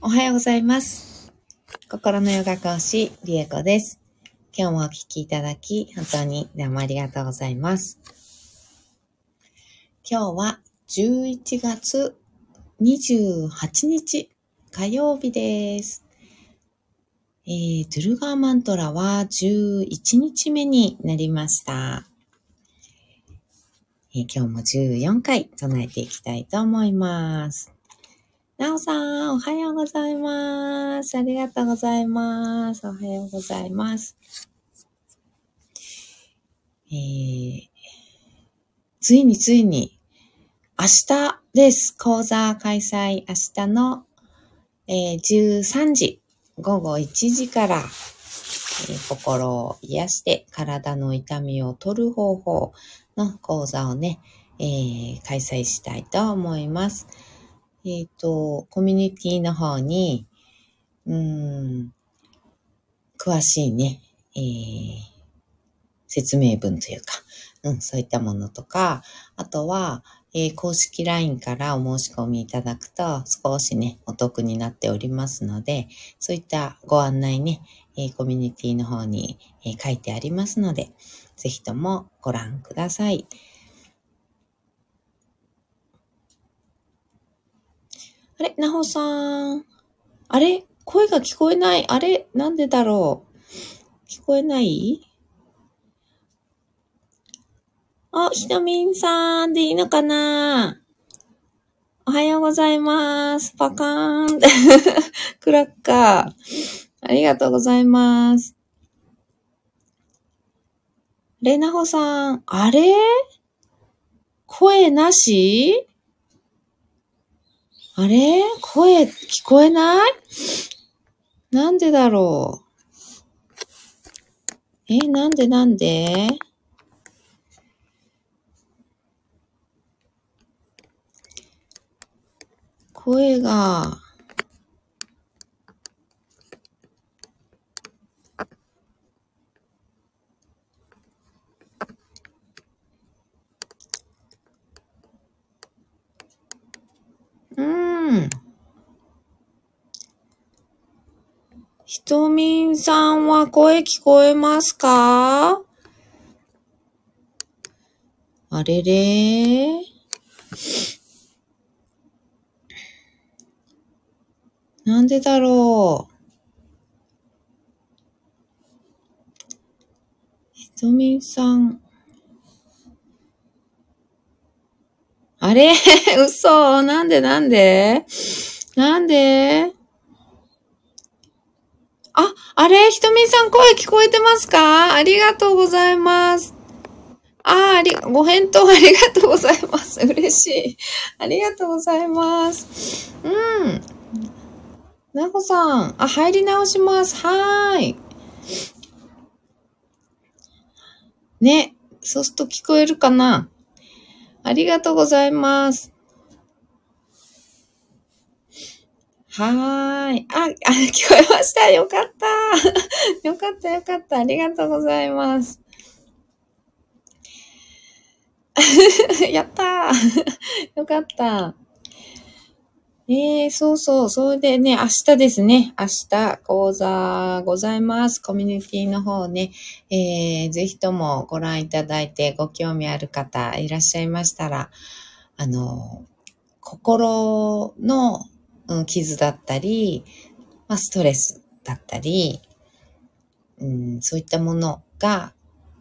おはようございます。心のヨガ講師、リエコです。今日もお聞きいただき、本当にどうもありがとうございます。今日は11月28日火曜日です。えー、トゥルガーマントラは11日目になりました。えー今日も14回唱えていきたいと思います。なおさん、おはようございます。ありがとうございます。おはようございます。えー、ついについに、明日です。講座開催。明日の、えー13時、午後1時から、えー心を癒して体の痛みを取る方法の講座をね、えー開催したいと思います。えっ、と、コミュニティの方に、うん、詳しいね、えー説明文というか、うん、そういったものとか、あとは、えー公式 LINE からお申し込みいただくと少しね、お得になっておりますので、そういったご案内ね、えーコミュニティの方に、えー書いてありますので、ぜひともご覧ください。あれなほさん。あれ？声が聞こえない。あれ？なんでだろう？聞こえない？あ、ひとみんさんでいいのかな？おはようございます。パカーン。クラッカー。ありがとうございます。れなほさん、あれ？声なし？あれ？声聞こえない？なんでだろう？え、なんでなんで？声が、うーん。ひとみんさんは声聞こえますか？あれれ？なんでだろう？ひとみんさん。あれ？嘘。なんでなんで？なんで？あ、あれひとみさん声聞こえてますか？ありがとうございます。ああり、ご返答ありがとうございます。嬉しい。ありがとうございます。うん。なほさん、あ、入り直します。はーい。ね、そうすると聞こえるかな？ありがとうございます。はーい。あ、あ、聞こえました。よかった。よかった、よかった。ありがとうございます。やったー。よかった。えー、そうそう。それでね、明日ですね。明日、講座ございます。コミュニティの方ね、えー、ぜひともご覧いただいてご興味ある方いらっしゃいましたら、あの、心の、うん、傷だったり、まあ、ストレスだったり、うん、そういったものが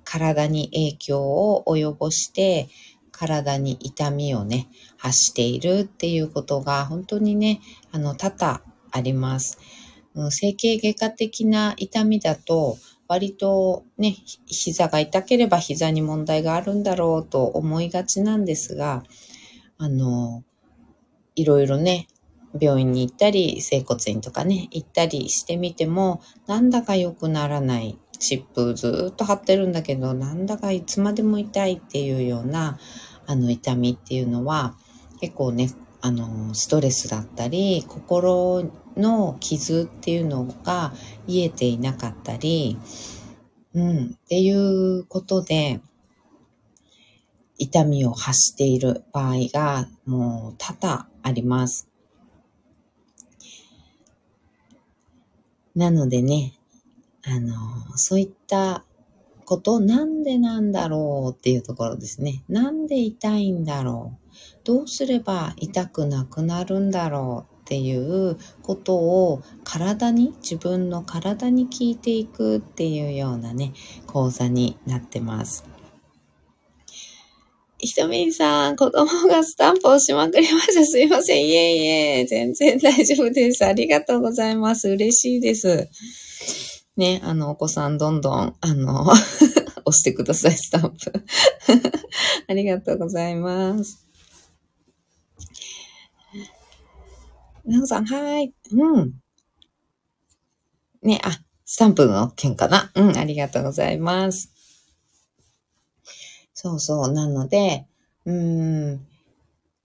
体に影響を及ぼして、体に痛みをね、発しているっていうことが本当にね、あの、多々あります。うん整形外科的な痛みだと、割とね、膝が痛ければ膝に問題があるんだろうと思いがちなんですが、あの、いろいろね、病院に行ったり、整骨院とかね、行ったりしてみても、なんだか良くならない。湿布ずっと貼ってるんだけど、なんだかいつまでも痛いっていうような、あの、痛みっていうのは、結構ね、あの、ストレスだったり、心の傷っていうのが癒えていなかったり、うん、っていうことで、痛みを発している場合がもう多々あります。なのでね、あの、そういったことなんでなんだろうっていうところですね。なんで痛いんだろうどうすれば痛くなくなるんだろうっていうことを体に、自分の体に聞いていくっていうようなね、講座になってます。ひとみんさん、子供がスタンプをしまくりました。すいません。いえいえ、全然大丈夫です。ありがとうございます。嬉しいです。ね、あの、お子さんどんどん、あの、押してください、スタンプ。ありがとうございます。なおさん、はい。うん。ね、あ、スタンプの件かな。うん、ありがとうございます。そうそう。なので、うん、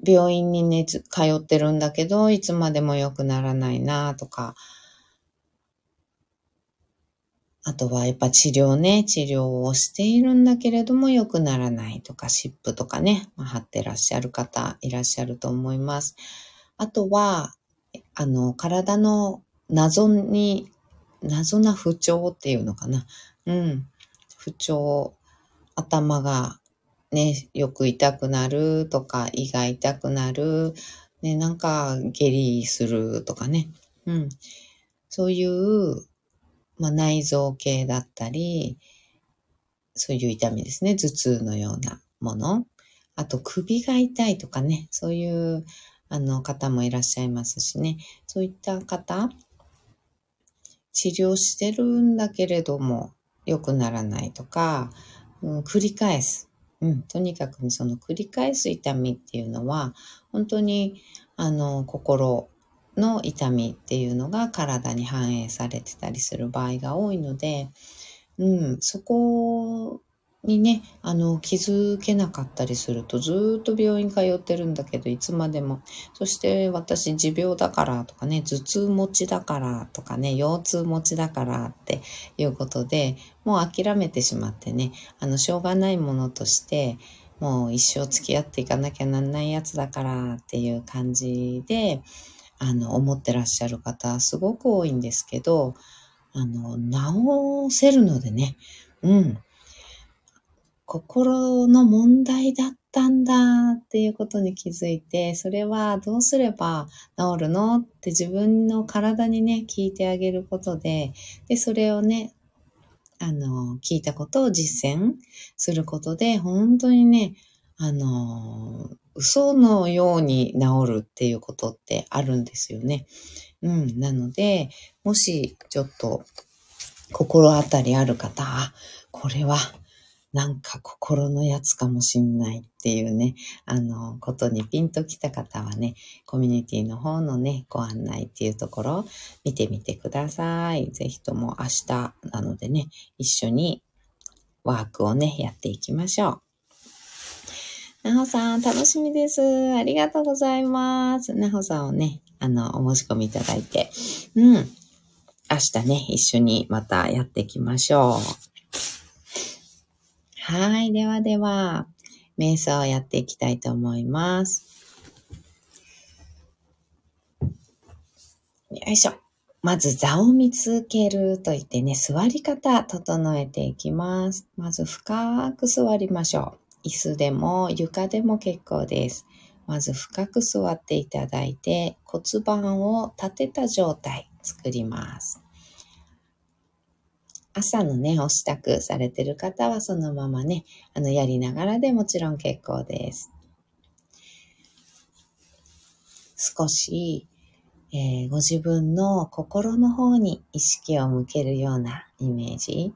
病院にね、通ってるんだけど、いつまでも良くならないなとか、あとはやっぱ治療ね、治療をしているんだけれども良くならないとか、湿布とかね、まあ、貼ってらっしゃる方いらっしゃると思います。あとは、あの、体の謎に、謎な不調っていうのかな。うん。不調、頭がね、よく痛くなるとか、胃が痛くなる、ね、なんか下痢するとかね。うん。そういうまあ、内臓系だったり、そういう痛みですね。頭痛のようなもの。あと、首が痛いとかね、そういうあの方もいらっしゃいますしね。そういった方、治療してるんだけれども、良くならないとか、うん、繰り返す。うん、とにかくその繰り返す痛みっていうのは、本当に、あの、心の痛みっていうのが体に反映されてたりする場合が多いので、うん、そこにね、あの、気づけなかったりすると、ずっと病院通ってるんだけど、いつまでも。そして私、持病だからとかね、頭痛持ちだからとかね、腰痛持ちだからっていうことで、もう諦めてしまってね、あの、しょうがないものとして、もう一生付き合っていかなきゃなんないやつだからっていう感じで、あの、思ってらっしゃる方、すごく多いんですけど、あの、治せるのでね、うん。心の問題だったんだっていうことに気づいて、それはどうすれば治るの？って自分の体にね、聞いてあげることで、で、それをね、あの、聞いたことを実践することで、本当にね、あの、嘘のように治るっていうことってあるんですよね。うん。なので、もしちょっと心当たりある方、これはなんか心のやつかもしんないっていうね、あの、ことにピンときた方はね、コミュニティの方のね、ご案内っていうところを見てみてください。ぜひとも明日なのでね、一緒にワークをね、やっていきましょう。なほさん、楽しみです。ありがとうございます。なほさんをね、あの、お申し込みいただいて、うん。明日ね、一緒にまたやっていきましょう。はい。ではでは、瞑想をやっていきたいと思います。よいしょ。まず座を見つけると言ってね、座り方整えていきます。まず深く座りましょう。椅子でも床でも結構です。まず深く座っていただいて骨盤を立てた状態作ります。朝のね、お支度されてる方はそのままね、あの、やりながらでもちろん結構です。少し、えー、ご自分の心の方に意識を向けるようなイメージ。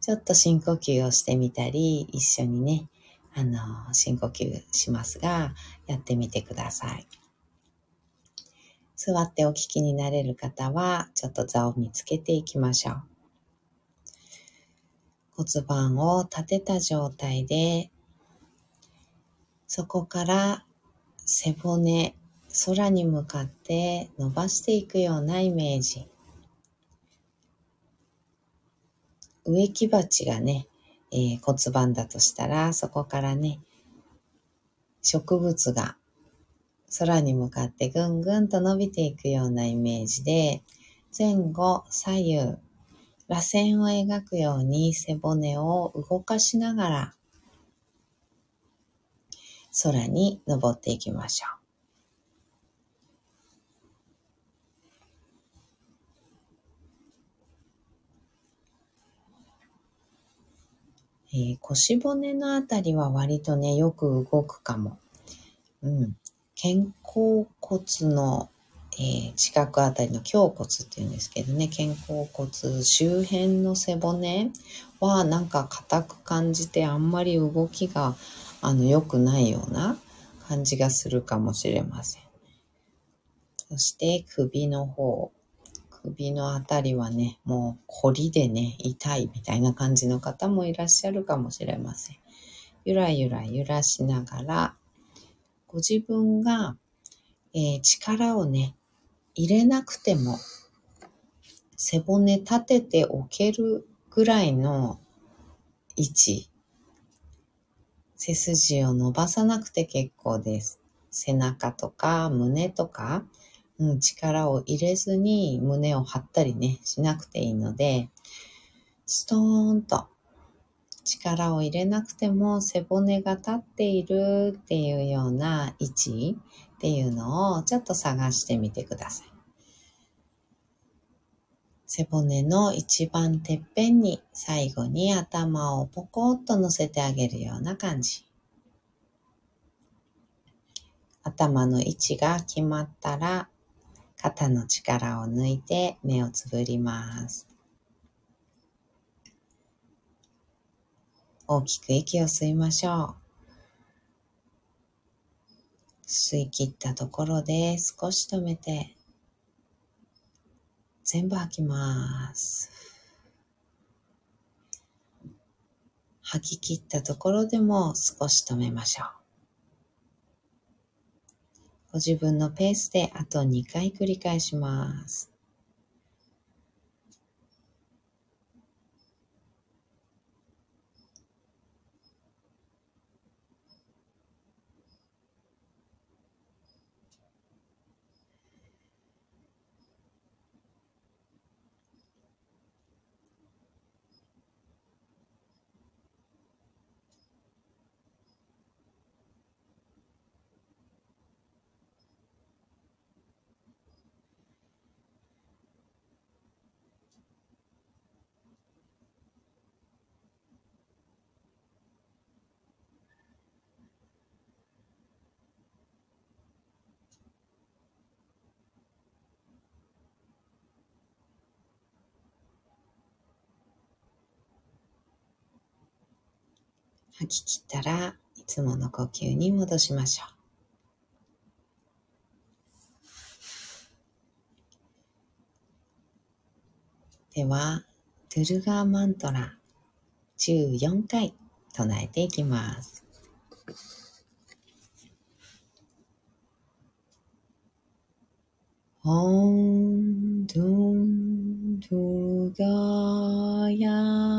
ちょっと深呼吸をしてみたり、一緒にね、あの、深呼吸しますが、やってみてください。座ってお聞きになれる方は、ちょっと座を見つけていきましょう。骨盤を立てた状態で、そこから背骨、空に向かって伸ばしていくようなイメージ。植木鉢がね、えー、骨盤だとしたら、そこからね、植物が空に向かってぐんぐんと伸びていくようなイメージで、前後、左右、螺旋を描くように背骨を動かしながら空に登っていきましょう。えー、腰骨のあたりは割とね、よく動くかも。うん。肩甲骨の、えー、近くあたりの胸骨っていうんですけどね、肩甲骨周辺の背骨はなんか硬く感じてあんまり動きがあの良くないような感じがするかもしれません。そして首の方。首のあたりはね、もう凝りでね、痛いみたいな感じの方もいらっしゃるかもしれません。ゆらゆら揺らしながら、ご自分が、えー、力をね、入れなくても、背骨立てておけるぐらいの位置、背筋を伸ばさなくて結構です。背中とか胸とか、うん、力を入れずに胸を張ったりね、しなくていいので、ストーンと力を入れなくても背骨が立っているっていうような位置っていうのをちょっと探してみてください。背骨の一番てっぺんに最後に頭をポコッと乗せてあげるような感じ。頭の位置が決まったら肩の力を抜いて目をつぶります。大きく息を吸いましょう。吸い切ったところで少し止めて全部吐きます。吐き切ったところでも少し止めましょう。ご自分のペースであと2回繰り返します。吐き切ったらいつもの呼吸に戻しましょう。では、トゥルガーマントラ14回唱えていきます。オンドゥントゥルガーヤ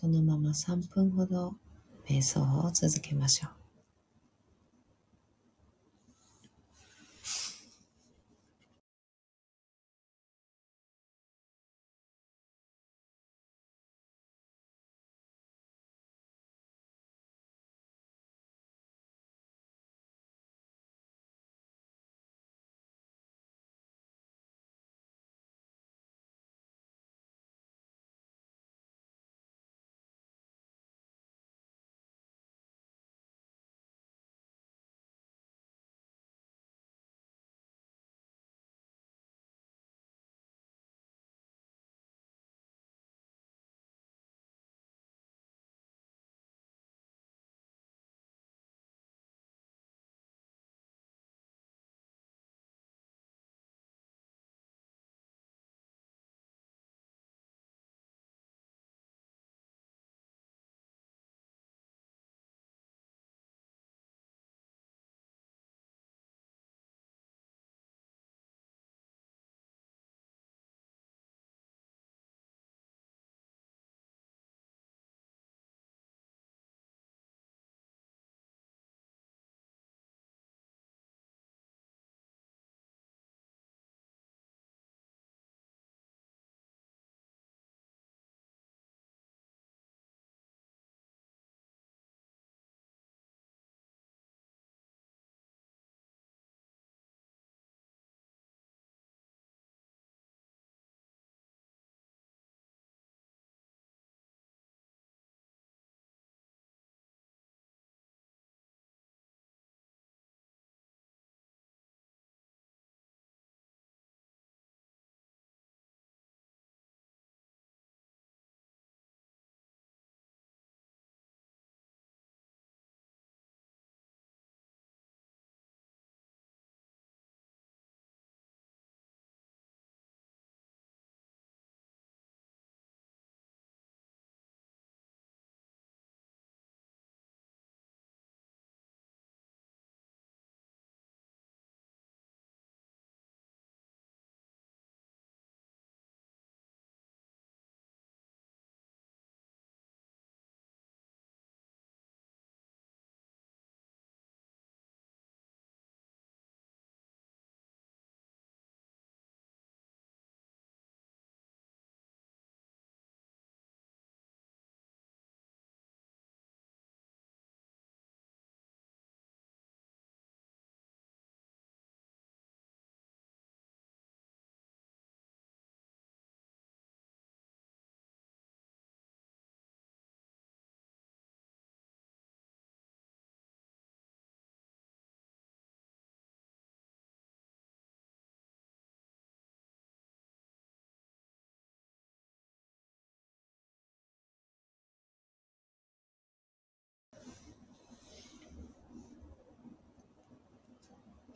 そのまま3分ほど瞑想を続けましょう。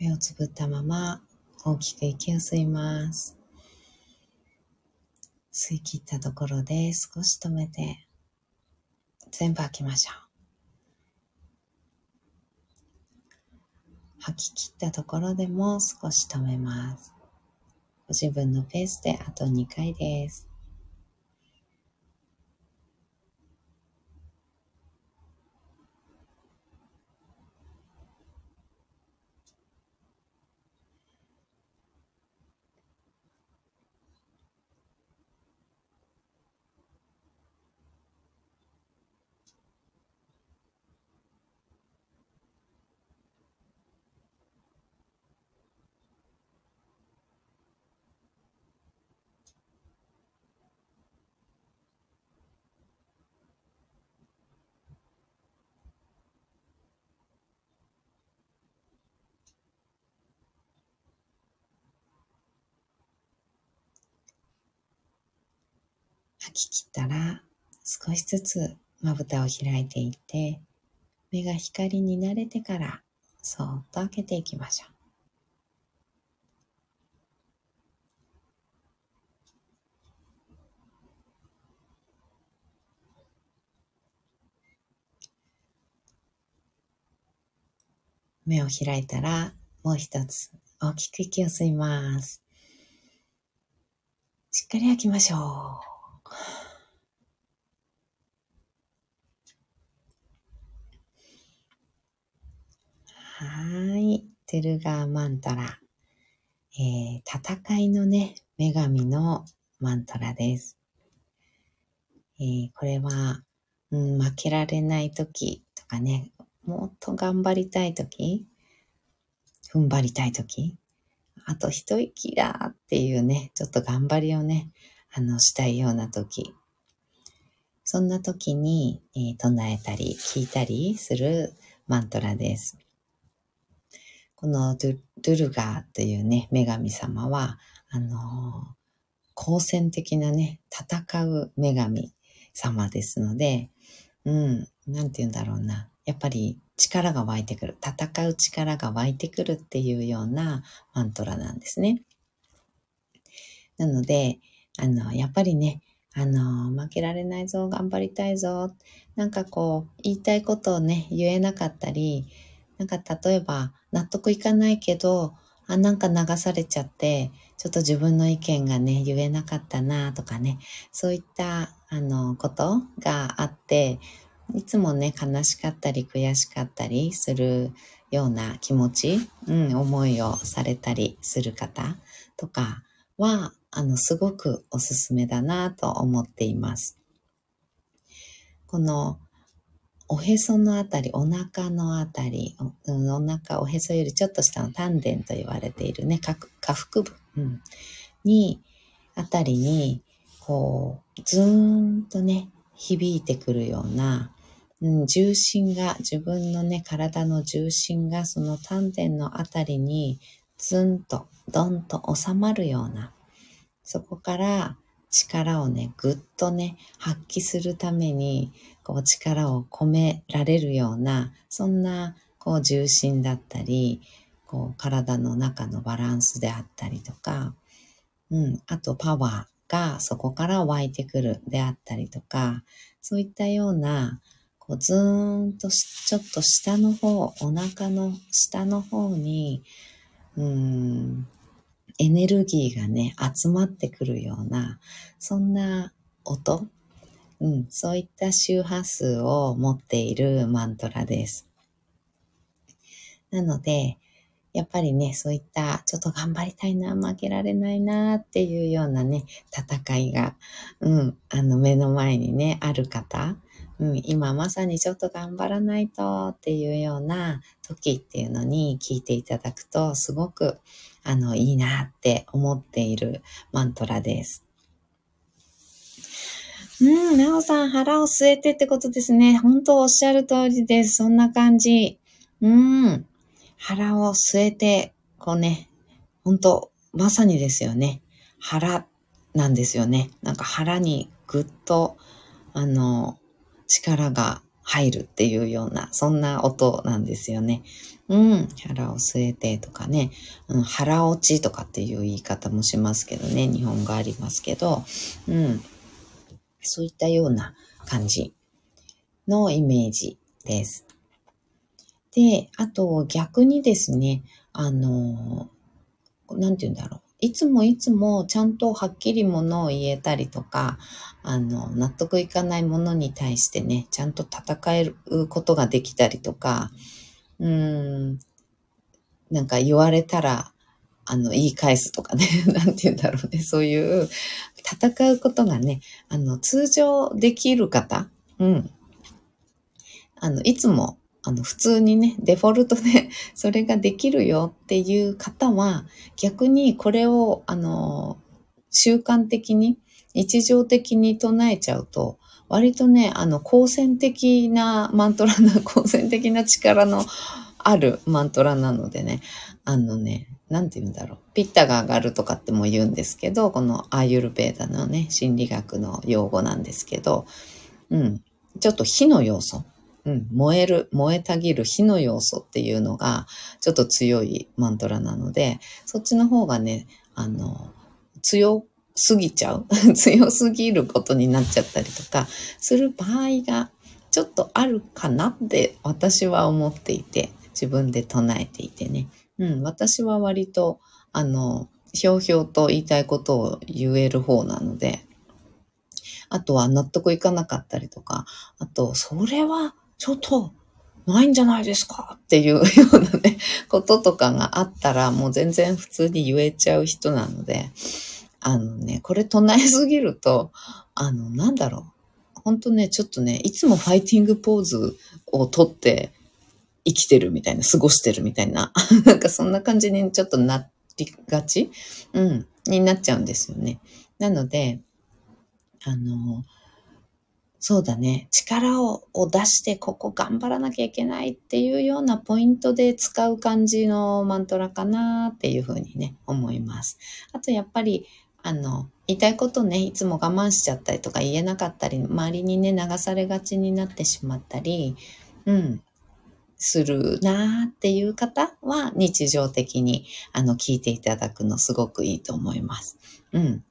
目をつぶったまま大きく息を吸います。吸い切ったところで少し止めて全部吐きましょう。吐き切ったところでも少し止めます。ご自分のペースであと2回です。吐き切ったら少しずつまぶたを開いていって、目が光に慣れてからそーっと開けていきましょう。目を開いたら、もう一つ大きく息を吸います。しっかり開きましょう。はい。トゥルガーマントラ。えー、戦いのね、女神のマントラです。えー、これは、うん、負けられない時とかね、もっと頑張りたいとき、踏ん張りたいとき、あと一息だっていうね、ちょっと頑張りをね、あの、したいようなとき、そんな時に、えー、唱えたり、聞いたりするマントラです。このドゥドゥルガーというね、女神様は、あの、好戦的なね、戦う女神様ですので、うん、なんて言うんだろうな。やっぱり力が湧いてくる。戦う力が湧いてくるっていうようなマントラなんですね。なので、あの、やっぱりね、あの、負けられないぞ、頑張りたいぞ、なんかこう、言いたいことをね、言えなかったり、なんか例えば、納得いかないけど、あ、なんか流されちゃって、ちょっと自分の意見がね、言えなかったなとかね、そういった、あの、ことがあって、いつもね、悲しかったり悔しかったりするような気持ち、うん、思いをされたりする方とかは、あの、すごくおすすめだなと思っています。この、おへそのあたり、お腹のあたり、おお腹、おへそよりちょっと下の丹田と言われているね、下腹部、うん、に、あたりに、こう、ずーんとね、響いてくるような、うん、重心が、自分のね、体の重心がその丹田のあたりにズンと、ドンと収まるような、そこから力をね、ぐっとね、発揮するために、こう力を込められるような、そんな、こう重心だったり、こう体の中のバランスであったりとか、うん、あとパワーがそこから湧いてくるであったりとか、そういったような、こうずーんとちょっと下の方、お腹の下の方に、うん、エネルギーがね、集まってくるような、そんな音、うん、そういった周波数を持っているマントラです。なので、やっぱりね、そういったちょっと頑張りたいな、負けられないなっていうようなね、戦いが、うん、あの目の前にね、ある方、うん、今まさにちょっと頑張らないとっていうような時っていうのに聞いていただくとすごくあのいいなって思っているマントラです。うん、なおさん腹を据えてってことですね。本当おっしゃる通りです。そんな感じ。うん。腹を据えて、こうね、本当まさにですよね。腹なんですよね。なんか腹にぐっと、あの、力が入るっていうような、そんな音なんですよね。うん、腹を据えてとかね、うん、腹落ちとかっていう言い方もしますけどね、日本語ありますけど、うん、そういったような感じのイメージです。で、あと逆にですね、あの、なんて言うんだろう。いつもいつもちゃんとはっきりものを言えたりとか、あの、納得いかないものに対してね、ちゃんと戦えることができたりとか、うん、なんか言われたら、あの、言い返すとかね、なんて言うんだろうね、そういう戦うことがね、あの、通常できる方、うん。あの、いつもあの、普通にね、デフォルトで それができるよっていう方は、逆にこれを、あの、習慣的に、日常的に唱えちゃうと、割とね、あの、好戦的なマントラな、好戦的な力のあるマントラなのでね、あのね、なんて言うんだろう。ピッタが上がるとかっても言うんですけど、このアーユルベーダのね、心理学の用語なんですけど、うん。ちょっと火の要素。うん。燃える、燃えたぎる火の要素っていうのが、ちょっと強いマントラなので、そっちの方がね、あの、強すぎちゃう 強すぎることになっちゃったりとかする場合がちょっとあるかなって私は思っていて、自分で唱えていてね。うん、私は割と、あの、ひょうひょうと言いたいことを言える方なので、あとは納得いかなかったりとか、あと、それはちょっとないんじゃないですかっていうようなね、こととかがあったら、もう全然普通に言えちゃう人なので、あのね、これ唱えすぎると、あの、なんだろう。ほんとね、ちょっとね、いつもファイティングポーズをとって生きてるみたいな、過ごしてるみたいな、なんかそんな感じにちょっとなりがち？うん、になっちゃうんですよね。なので、あの、そうだね、力を出してここ頑張らなきゃいけないっていうようなポイントで使う感じのマントラかなっていうふうにね、思います。あとやっぱり、あの、言いたいことね、いつも我慢しちゃったりとか言えなかったり、周りにね、流されがちになってしまったり、うん、するなーっていう方は日常的にあの聞いていただくのすごくいいと思います。うん。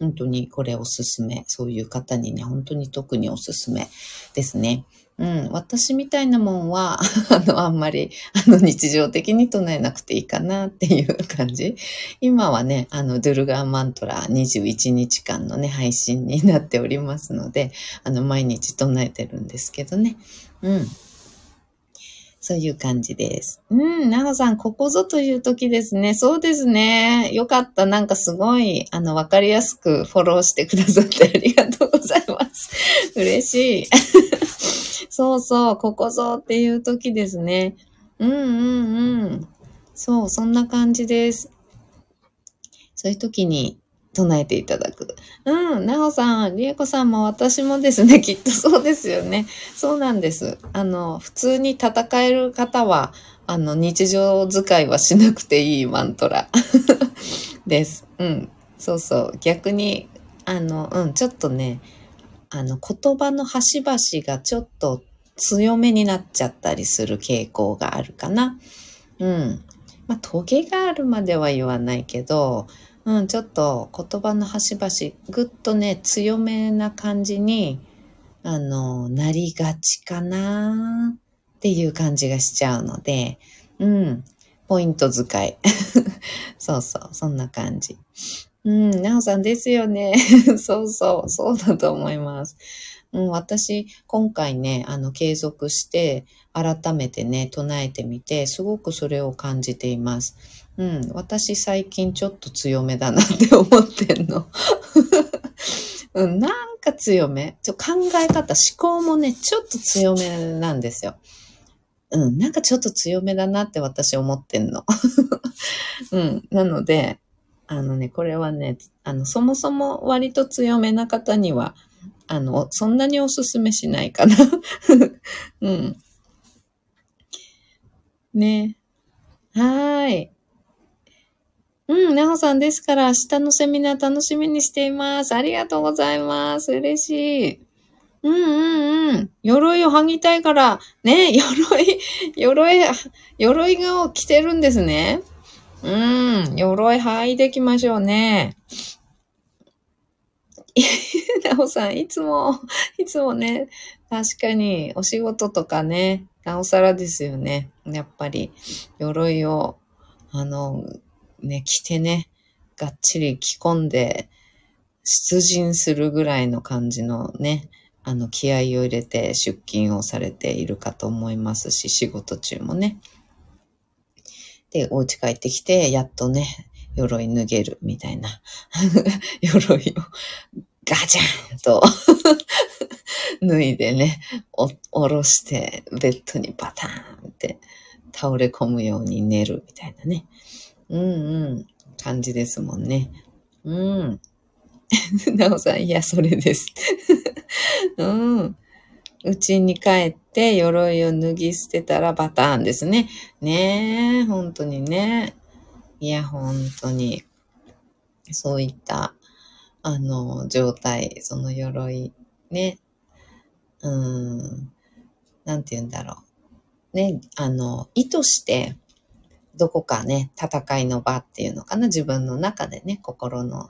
本当にこれおすすめ。そういう方にね、本当に特におすすめですね。うん、私みたいなもんは、あの、あんまり、あの、日常的に唱えなくていいかなっていう感じ。今はね、あの、ドゥルガーマントラ21日間のね、配信になっておりますので、あの、毎日唱えてるんですけどね。うん。そういう感じです。うん、なおさん、ここぞという時ですね。そうですね。よかった。なんかすごい、あの、わかりやすくフォローしてくださって ありがとうございます。嬉しい。そうそう、ここぞっていう時ですね。うんうんうん。そう、そんな感じです。そういう時に唱えていただく。うん、なおさん、りえこさんも私もですね、きっとそうですよね。そうなんです。あの、普通に戦える方は、あの、日常使いはしなくていいマントラ です。うん。そうそう。逆に、あの、うん、ちょっとね、あの、言葉の端々がちょっと強めになっちゃったりする傾向があるかな。うん。まあ、トゲがあるまでは言わないけど、うん、ちょっと言葉の端々、ぐっとね、強めな感じに、あの、なりがちかなっていう感じがしちゃうので、うん、ポイント使い。そうそう、そんな感じ。うん、なおさんですよね。そうそう、そうだと思います。うん、私、今回ね、あの、継続して、改めてね、唱えてみて、すごくそれを感じています。うん、私最近ちょっと強めだなって思ってんの。うん、なんか強め。ちょ考え方、思考もね、ちょっと強めなんですよ。うん、なんかちょっと強めだなって私思ってんの。うん、なので、あのね、これはね、あの、そもそも割と強めな方には、あの、そんなにおすすめしないかな。うん。ね。はーい。うん、なほさんですから、明日のセミナー楽しみにしています。ありがとうございます。嬉しい。うんうんうん。鎧を剥ぎたいから、ね、鎧、鎧、鎧が着てるんですね。うん、鎧剥いできましょうね。なおさん、いつも、いつもね、確かにお仕事とかね、なおさらですよね。やっぱり、鎧を、あの、ね、着てね、がっちり着込んで、出陣するぐらいの感じのね、あの、気合を入れて出勤をされているかと思いますし、仕事中もね。で、お家帰ってきて、やっとね、鎧脱げるみたいな。鎧をガチャンと 脱いでね、お、下ろして、ベッドにバターンって倒れ込むように寝るみたいなね。うんうん。感じですもんね。うん。なおさん、いや、それです。うん。うちに帰って鎧を脱ぎ捨てたらパターンですね。ねえ、本当にね。いや、本当に、そういった、あの、状態、その鎧、ね、うん、なんて言うんだろう。ね、あの、意図して、どこかね、戦いの場っていうのかな、自分の中でね、心の、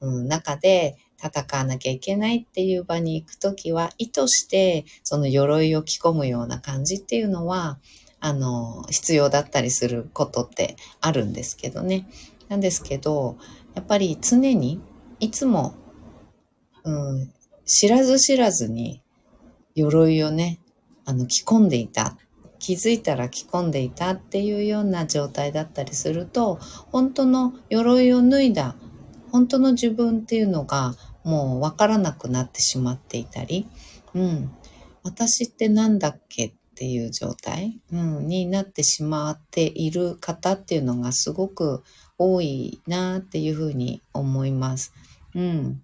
うん、中で戦わなきゃいけないっていう場に行くときは、意図してその鎧を着込むような感じっていうのは、あの、必要だったりすることってあるんですけどね。なんですけど、やっぱり常に、いつも、うん、知らず知らずに鎧をね、あの、着込んでいた。気づいたら着込んでいたっていうような状態だったりすると、本当の鎧を脱いだ、本当の自分っていうのがもうわからなくなってしまっていたり、うん、私って何だっけっていう状態、うん、になってしまっている方っていうのがすごく多いなっていうふうに思います。うん。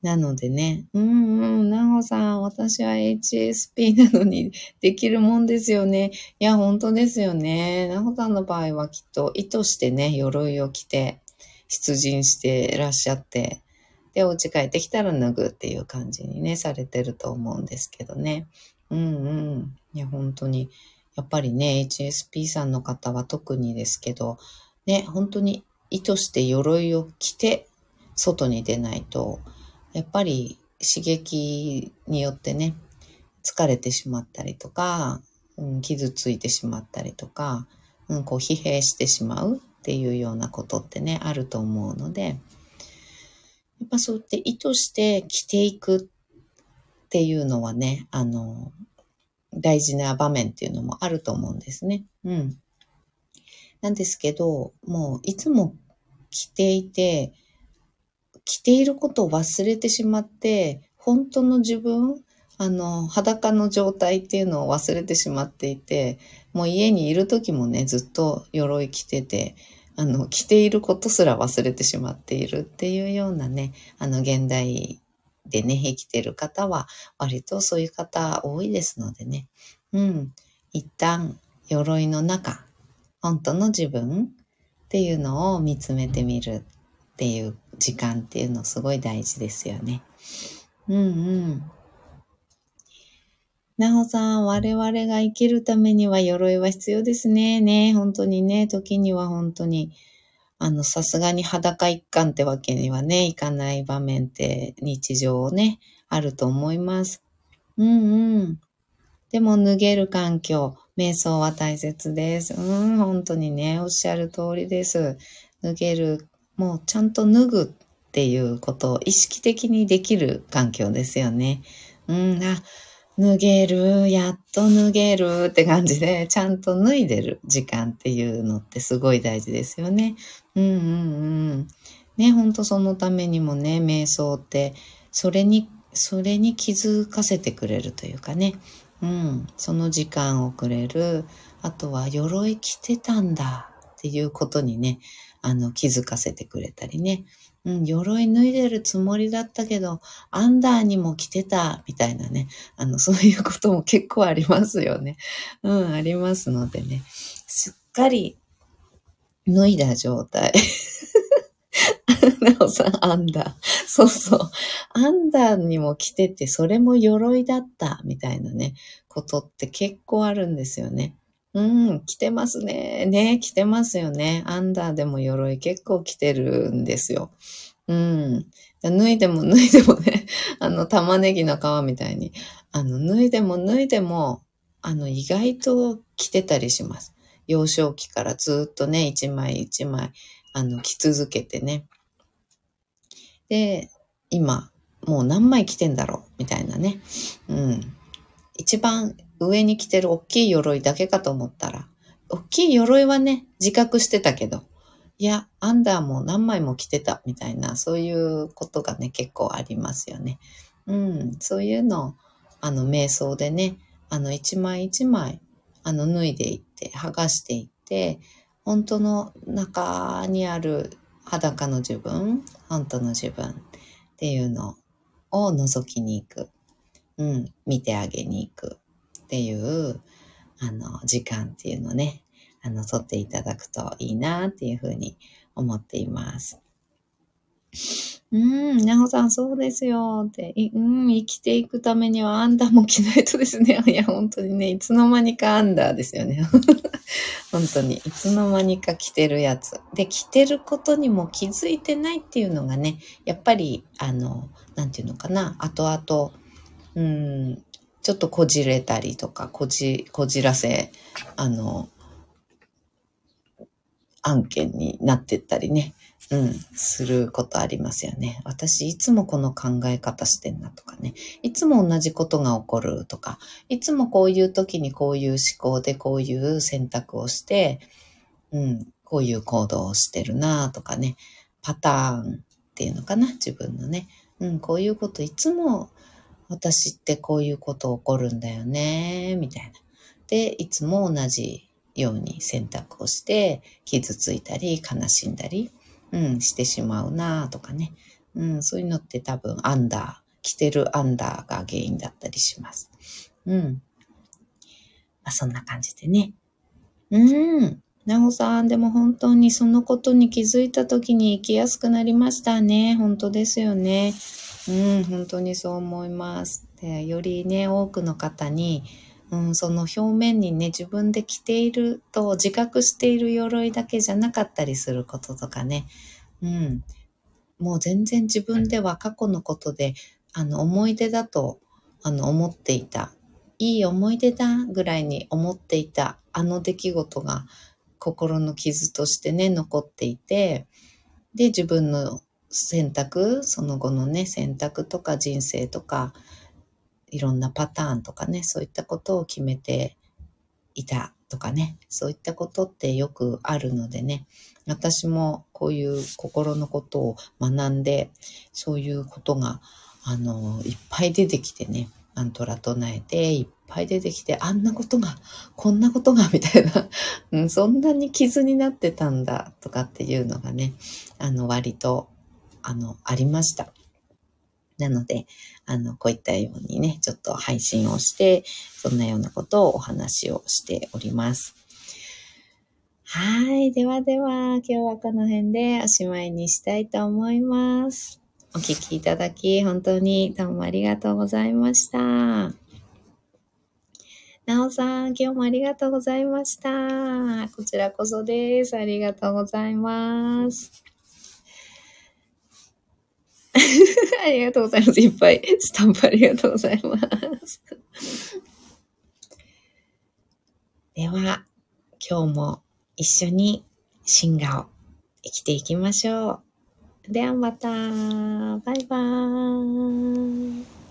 なのでね、うんうん、なほさん、私は HSP なのにできるもんですよね。いや、本当ですよね。なほさんの場合はきっと意図してね、鎧を着て出陣してらっしゃって、で、お家帰ってきたら脱ぐっていう感じにね、されてると思うんですけどね。うんうん。いや、本当に、やっぱりね、HSP さんの方は特にですけど、ね、本当に意図して鎧を着て外に出ないと、やっぱり刺激によってね、疲れてしまったりとか、うん、傷ついてしまったりとか、うん、こう疲弊してしまうっていうようなことってね、あると思うので、やっぱそうやって意図して着ていくっていうのはね、あの、大事な場面っていうのもあると思うんですね。うん。なんですけど、もういつも着ていて、着ていることを忘れてしまって、本当の自分、あの、裸の状態っていうのを忘れてしまっていて、もう家にいる時もね、ずっと鎧着てて、あの、着ていることすら忘れてしまっているっていうようなね、あの、現代でね、生きてる方は、割とそういう方多いですのでね、うん、一旦、鎧の中、本当の自分っていうのを見つめてみるっていう時間っていうのすごい大事ですよね。うんうん。なおさん、我々が生きるためには鎧は必要ですね。ね、本当にね、時には本当に、あの、さすがに裸一貫ってわけにはね、いかない場面って日常ね、あると思います。うんうん。でも脱げる環境、瞑想は大切です。うん、本当にね、おっしゃる通りです。脱げるもうちゃんと脱ぐっていうことを意識的にできる環境ですよね。うん、あ、脱げる、やっと脱げるって感じで、ちゃんと脱いでる時間っていうのってすごい大事ですよね。うんうんうん。ね、ほんとそのためにもね、瞑想って、それに、それに気づかせてくれるというかね。うん、その時間をくれる。あとは、鎧着てたんだっていうことにね、あの、気づかせてくれたりね。うん、鎧脱いでるつもりだったけど、アンダーにも着てた、みたいなね。あの、そういうことも結構ありますよね。うん、ありますのでね。しっかり脱いだ状態。なおさん、アンダー。そうそう。アンダーにも着てて、それも鎧だった、みたいなね、ことって結構あるんですよね。うん、着てますね。ね、着てますよね。アンダーでも鎧結構着てるんですよ。うん。脱いでも脱いでもね、あの、玉ねぎの皮みたいに、あの、脱いでも脱いでも、あの、意外と着てたりします。幼少期からずっとね、一枚一枚、あの、着続けてね。で、今、もう何枚着てんだろう？みたいなね。うん。一番上に着てる大きい鎧だけかと思ったら、大きい鎧はね、自覚してたけど、いや、アンダーも何枚も着てたみたいな、そういうことがね、結構ありますよね。うん、そういうのを、あの、瞑想でね、あの、一枚一枚、あの、脱いでいって、剥がしていって、本当の中にある裸の自分、本当の自分っていうのを覗きに行く。うん、見てあげに行くっていう、あの、時間っていうのね、あの、取っていただくといいなっていうふうに思っています。うん、なほさん、そうですよ。って、うん、生きていくためにはアンダーも着ないとですね。いや、本当にね、いつの間にかアンダーですよね。本当に、いつの間にか着てるやつ。で、着てることにも気づいてないっていうのがね、やっぱり、あの、なんていうのかな、後々、うん、ちょっとこじれたりとか、こじ、こじらせ、あの、案件になってったりね、うん、することありますよね。私、いつもこの考え方してんなとかね。いつも同じことが起こるとか、いつもこういう時にこういう思考でこういう選択をして、うん、こういう行動をしてるなとかね。パターンっていうのかな、自分のね。うん、こういうこといつも私ってこういうこと起こるんだよね、みたいな。で、いつも同じように選択をして傷ついたり悲しんだり、うん、してしまうなとかね。うん、そういうのって多分アンダー、着てるアンダーが原因だったりします。うん。まあ、そんな感じでね。うん。なほさん、でも本当にそのことに気づいた時に生きやすくなりましたね。本当ですよね。うん、本当にそう思います。でよりね、多くの方に、うん、その表面にね、自分で着ていると自覚している鎧だけじゃなかったりすることとかね、うん、もう全然自分では過去のことで、あの、思い出だと、あの、思っていた。いい思い出だぐらいに思っていたあの出来事が心の傷としてね、残っていて、で、自分の選択、その後のね、選択とか人生とか、いろんなパターンとかね、そういったことを決めていたとかね、そういったことってよくあるのでね、私もこういう心のことを学んで、そういうことが、あの、いっぱい出てきてね、マントラ唱えて、いっぱい出てきて、あんなことが、こんなことが、みたいな、うん、そんなに傷になってたんだ、とかっていうのがね、あの、割と、あの、ありました。なので、あの、こういったようにね、ちょっと配信をして、そんなようなことをお話をしております。はい。ではでは、今日はこの辺でおしまいにしたいと思います。お聴きいただき、本当にどうもありがとうございました。なおさん、今日もありがとうございました。こちらこそです。ありがとうございます。ありがとうございます。いっぱいスタンプありがとうございます。では、今日も一緒にシンガを生きていきましょう。ではまた。バイバーイ。